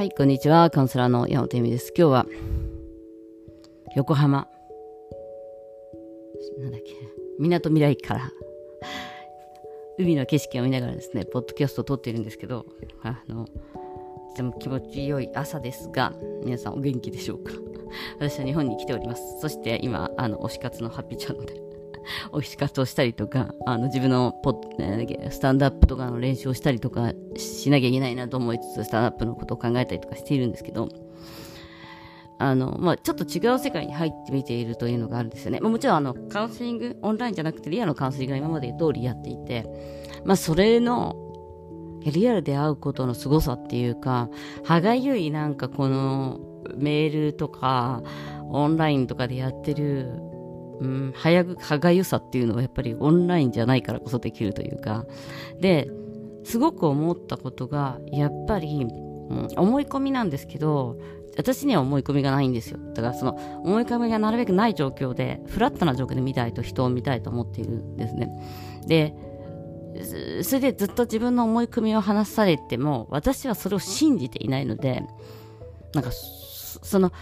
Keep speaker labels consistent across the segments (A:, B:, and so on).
A: はい、こんにちは。カウンセラーの山本恵美です。今日は、横浜、なんだっけ、港未来から、海の景色を見ながらですね、ポッドキャストを撮っているんですけど、あの、とても気持ちよい朝ですが、皆さんお元気でしょうか私は日本に来ております。そして今、あの、推し活のハッピーチャンネルで 推し活をしたりとか、あの自分のポッ、スタンドアップとかの練習をしたりとかしなきゃいけないなと思いつつ、スタンドアップのことを考えたりとかしているんですけど、あの、まあ、ちょっと違う世界に入ってみているというのがあるんですよね。まあ、もちろん、あの、カウンセリング、オンラインじゃなくてリアルのカウンセリングが今まで通りやっていて、まあ、それの、リアルで会うことの凄さっていうか、歯がゆいなんかこのメールとか、オンラインとかでやってるうん、早く、歯がゆさっていうのはやっぱりオンラインじゃないからこそできるというか、で、すごく思ったことが、やっぱり、うん、思い込みなんですけど、私には思い込みがないんですよ。だからその思い込みがなるべくない状況で、フラットな状況で見たいと人を見たいと思っているんですね。で、それでずっと自分の思い込みを話されても、私はそれを信じていないので、なんか、その、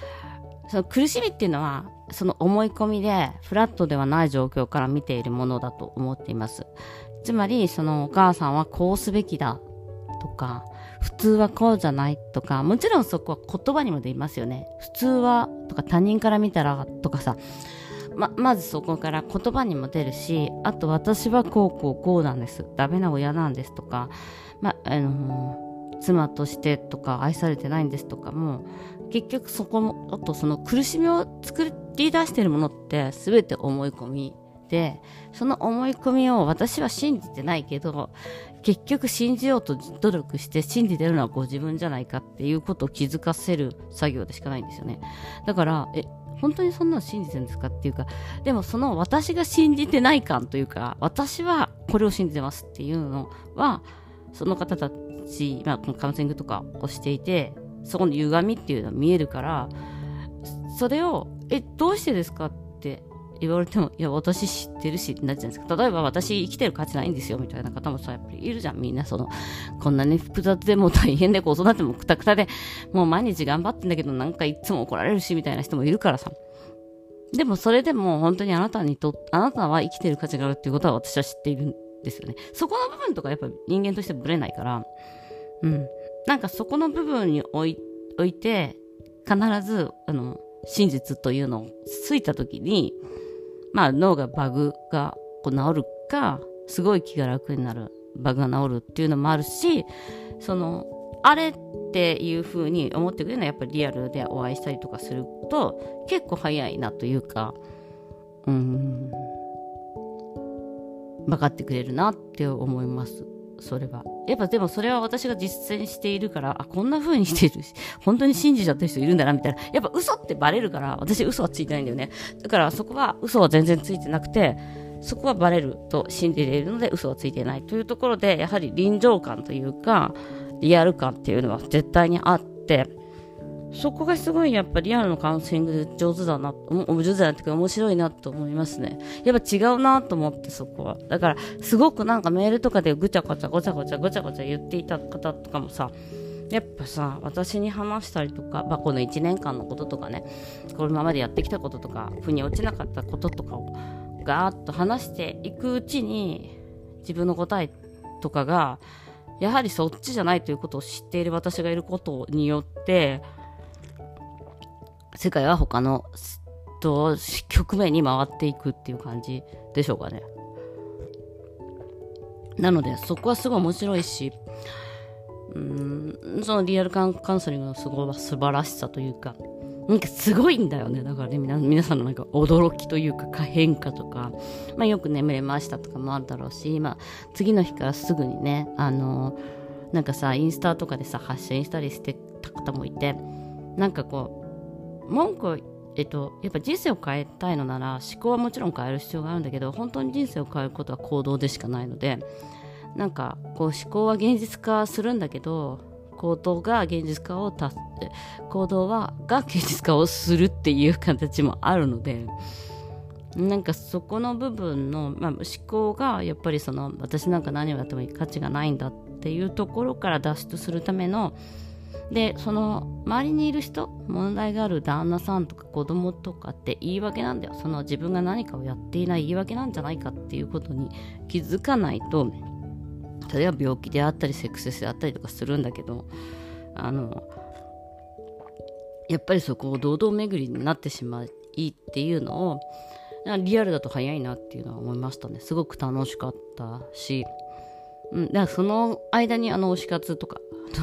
A: その苦しみっていうのは、その思い込みでフラットではない状況から見ているものだと思っています。つまり、そのお母さんはこうすべきだとか、普通はこうじゃないとか、もちろんそこは言葉にも出ますよね。普通はとか他人から見たらとかさ、ま、まずそこから言葉にも出るし、あと私はこうこうこうなんです。ダメな親なんですとか、ま、あのー、妻としてとか愛されてないんですとかも、結局そこも、あとその苦しみを作り出してるものって全て思い込みで、その思い込みを私は信じてないけど、結局信じようと努力して信じてるのはご自分じゃないかっていうことを気づかせる作業でしかないんですよね。だから、え、本当にそんなの信じてるんですかっていうか、でもその私が信じてない感というか、私はこれを信じてますっていうのは、その方たち、まあ、このカウンセリングとかをしていて、そこの歪みっていうのは見えるからそれを「えどうしてですか?」って言われても、いや、私知ってるし、ってなっちゃうんですか。例えば、私生きてる価値ないんですよ、みたいな方もさ、やっぱりいるじゃん、みんな、その、こんなね、複雑でも大変で、子育てもくたくたで、もう毎日頑張ってんだけど、なんかいつも怒られるし、みたいな人もいるからさ。でも、それでも、本当にあなたにと、あなたは生きてる価値があるっていうことは私は知っているですよね。そこの部分とか、やっぱ人間としてブレないから、うん。なんかそこの部分に置い置いて、必ず、あの、真実というのをついたときに、まあ脳がバグがこう治るか、すごい気が楽になる、バグが治るっていうのもあるし、その、あれっていう風に思ってくれるのはやっぱりリアルでお会いしたりとかすると結構早いなというか、うん、分かってくれるなって思います。それは。やっぱでもそれは私が実践しているから、あ、こんな風にしてるし、本当に信じちゃってる人いるんだな、みたいな。やっぱ嘘ってバレるから、私嘘はついてないんだよね。だからそこは嘘は全然ついてなくて、そこはバレると信じているので嘘はついてないというところで、やはり臨場感というか、リアル感っていうのは絶対にあって、そこがすごいやっぱリアルのカウンセリングで上手だな、上手だなっていうか面白いなと思いますね。やっぱ違うなと思ってそこは。だからすごくなんかメールとかでぐちゃぐちゃごちゃごちゃごちゃごちゃ言っていた方とかもさ、やっぱさ、私に話したりとか、まあ、この1年間のこととかね、このままでやってきたこととか、腑に落ちなかったこととかをガーッと話していくうちに、自分の答えとかが、やはりそっちじゃないということを知っている私がいることによって、世界は他のと局面に回っていくっていう感じでしょうかね。なので、そこはすごい面白いし、うん、そのリアルカウンセリングのすごい素晴らしさというか、なんかすごいんだよね。だからね、皆さんのなんか驚きというか変化とか、まあよく眠れましたとかもあるだろうし、まあ次の日からすぐにね、あの、なんかさ、インスタとかでさ、発信したりしてた方もいて、なんかこう、文句えっと、やっぱ人生を変えたいのなら思考はもちろん変える必要があるんだけど本当に人生を変えることは行動でしかないのでなんかこう思考は現実化するんだけど行動が現実化をた行動はが現実化をするっていう形もあるのでなんかそこの部分の、まあ、思考がやっぱりその私なんか何をやっても価値がないんだっていうところから脱出するためのでその周りにいる人問題がある旦那さんとか子供とかって言い訳なんだよ。その自分が何かをやっていない言い訳なんじゃないかっていうことに気づかないと例えば病気であったりセックスであったりとかするんだけどあのやっぱりそこを堂々巡りになってしまいっていうのをリアルだと早いなっていうのは思いましたね。すごく楽しかったし、うん、だからその間にあの推し活とか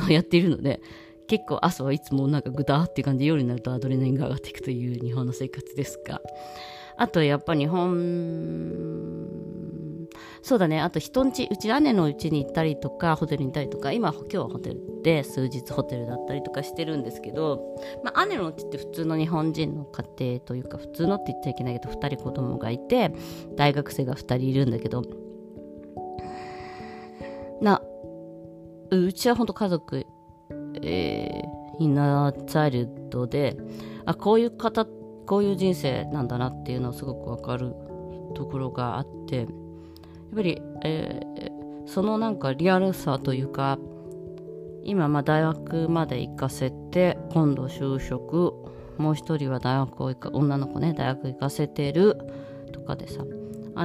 A: やっているので結構朝はいつもなんかグターっていう感じで夜になるとアドレナリンが上がっていくという日本の生活ですがあとやっぱ日本そうだねあと人んちうち姉のうちに行ったりとかホテルに行ったりとか今今日はホテルで数日ホテルだったりとかしてるんですけど、まあ、姉のうちって普通の日本人の家庭というか普通のって言っちゃいけないけど2人子供がいて大学生が2人いるんだけどなうちは本当家族えー、インナーチャイルドであこういう方こういう人生なんだなっていうのをすごくわかるところがあってやっぱり、えー、そのなんかリアルさというか今まあ大学まで行かせて今度就職もう一人は大学を行か女の子ね大学行かせてるとかでさ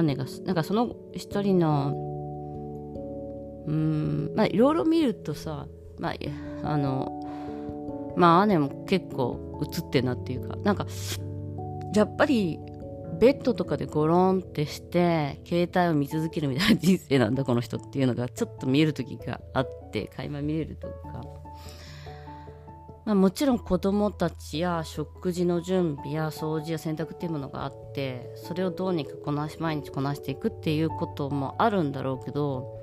A: 姉がなんかその一人のうん。まあいろいろ見るとさまああのまあ姉も結構映ってんなっていうかなんかやっぱりベッドとかでゴロンってして携帯を見続けるみたいな人生なんだこの人っていうのがちょっと見える時があって垣間見れるとか、まあ、もちろん子供たちや食事の準備や掃除や洗濯っていうものがあってそれをどうにかこなし毎日こなしていくっていうこともあるんだろうけど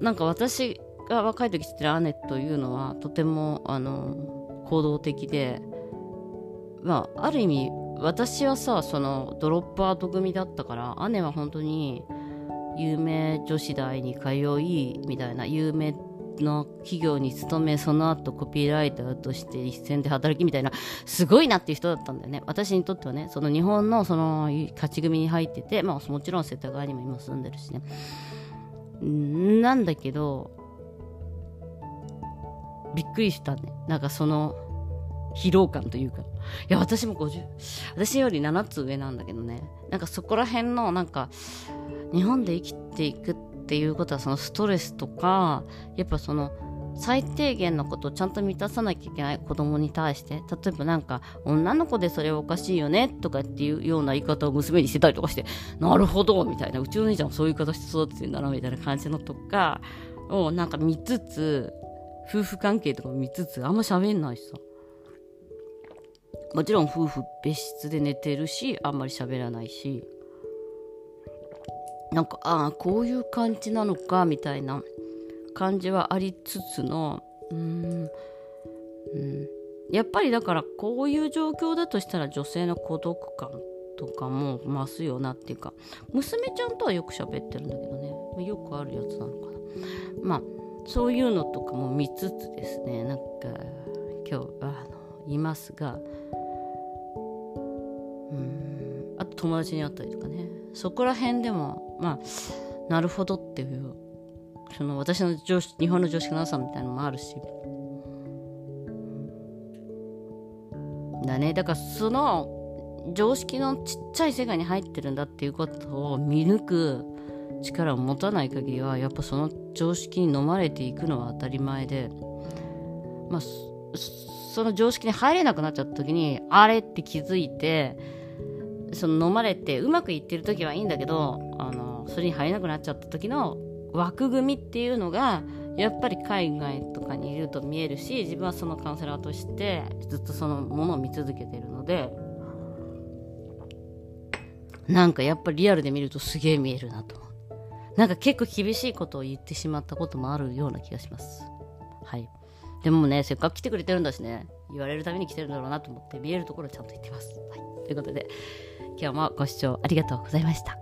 A: なんか私が若い時知ってる姉というのはとてもあの行動的で、まあ、ある意味私はさそのドロップアウト組だったから姉は本当に有名女子大に通いみたいな有名の企業に勤めその後コピーライターとして一線で働きみたいなすごいなっていう人だったんだよね。私にとってはねその日本のその勝ち組に入ってて、まあ、もちろん世田谷にも今住んでるしね。なんだけどびっくりしたね。なんかその疲労感というか。いや私も50私より7つ上なんだけどね。なんかそこら辺のなんか日本で生きていくっていうことはそのストレスとかやっぱその最低限のことをちゃんと満たさなきゃいけない子供に対して例えばなんか女の子でそれはおかしいよねとかっていうような言い方を娘にしてたりとかしてなるほどみたいなうちの姉ちゃんもそういう言い方して育ててんだなみたいな感じのとかをなんか見つつ夫婦関係とか見つつあんま喋んないしさ。もちろん夫婦別室で寝てるしあんまり喋らないし。なんかああこういう感じなのかみたいな。感じはありつつのうんうん。やっぱりだからこういう状況だとしたら女性の孤独感とかも増すよなっていうか娘ちゃんとはよく喋ってるんだけどね。よくあるやつなのかな。まあそういうのとかも見つつですね。なんか今日あのいますがうん。あと友達に会ったりとかね。そこら辺でもまあなるほどっていうその私の常識日本の常識のなさみたいなのもあるし。だね。だからその常識のちっちゃい世界に入ってるんだっていうことを見抜く力を持たない限りはやっぱその常識に飲まれていくのは当たり前で、まあ、その常識に入れなくなっちゃった時にあれって気づいてその飲まれてうまくいってる時はいいんだけどあのそれに入れなくなっちゃった時の枠組みっていうのがやっぱり海外とかにいると見えるし自分はそのカウンセラーとしてずっとそのものを見続けてるのでなんかやっぱりリアルで見るとすげえ見えるなとなんか結構厳しいことを言ってしまったこともあるような気がします。はい。でもね、せっかく来てくれてるんだしね、言われるために来てるんだろうなと思って、見えるところちゃんと言ってます。はい。ということで、今日もご視聴ありがとうございました。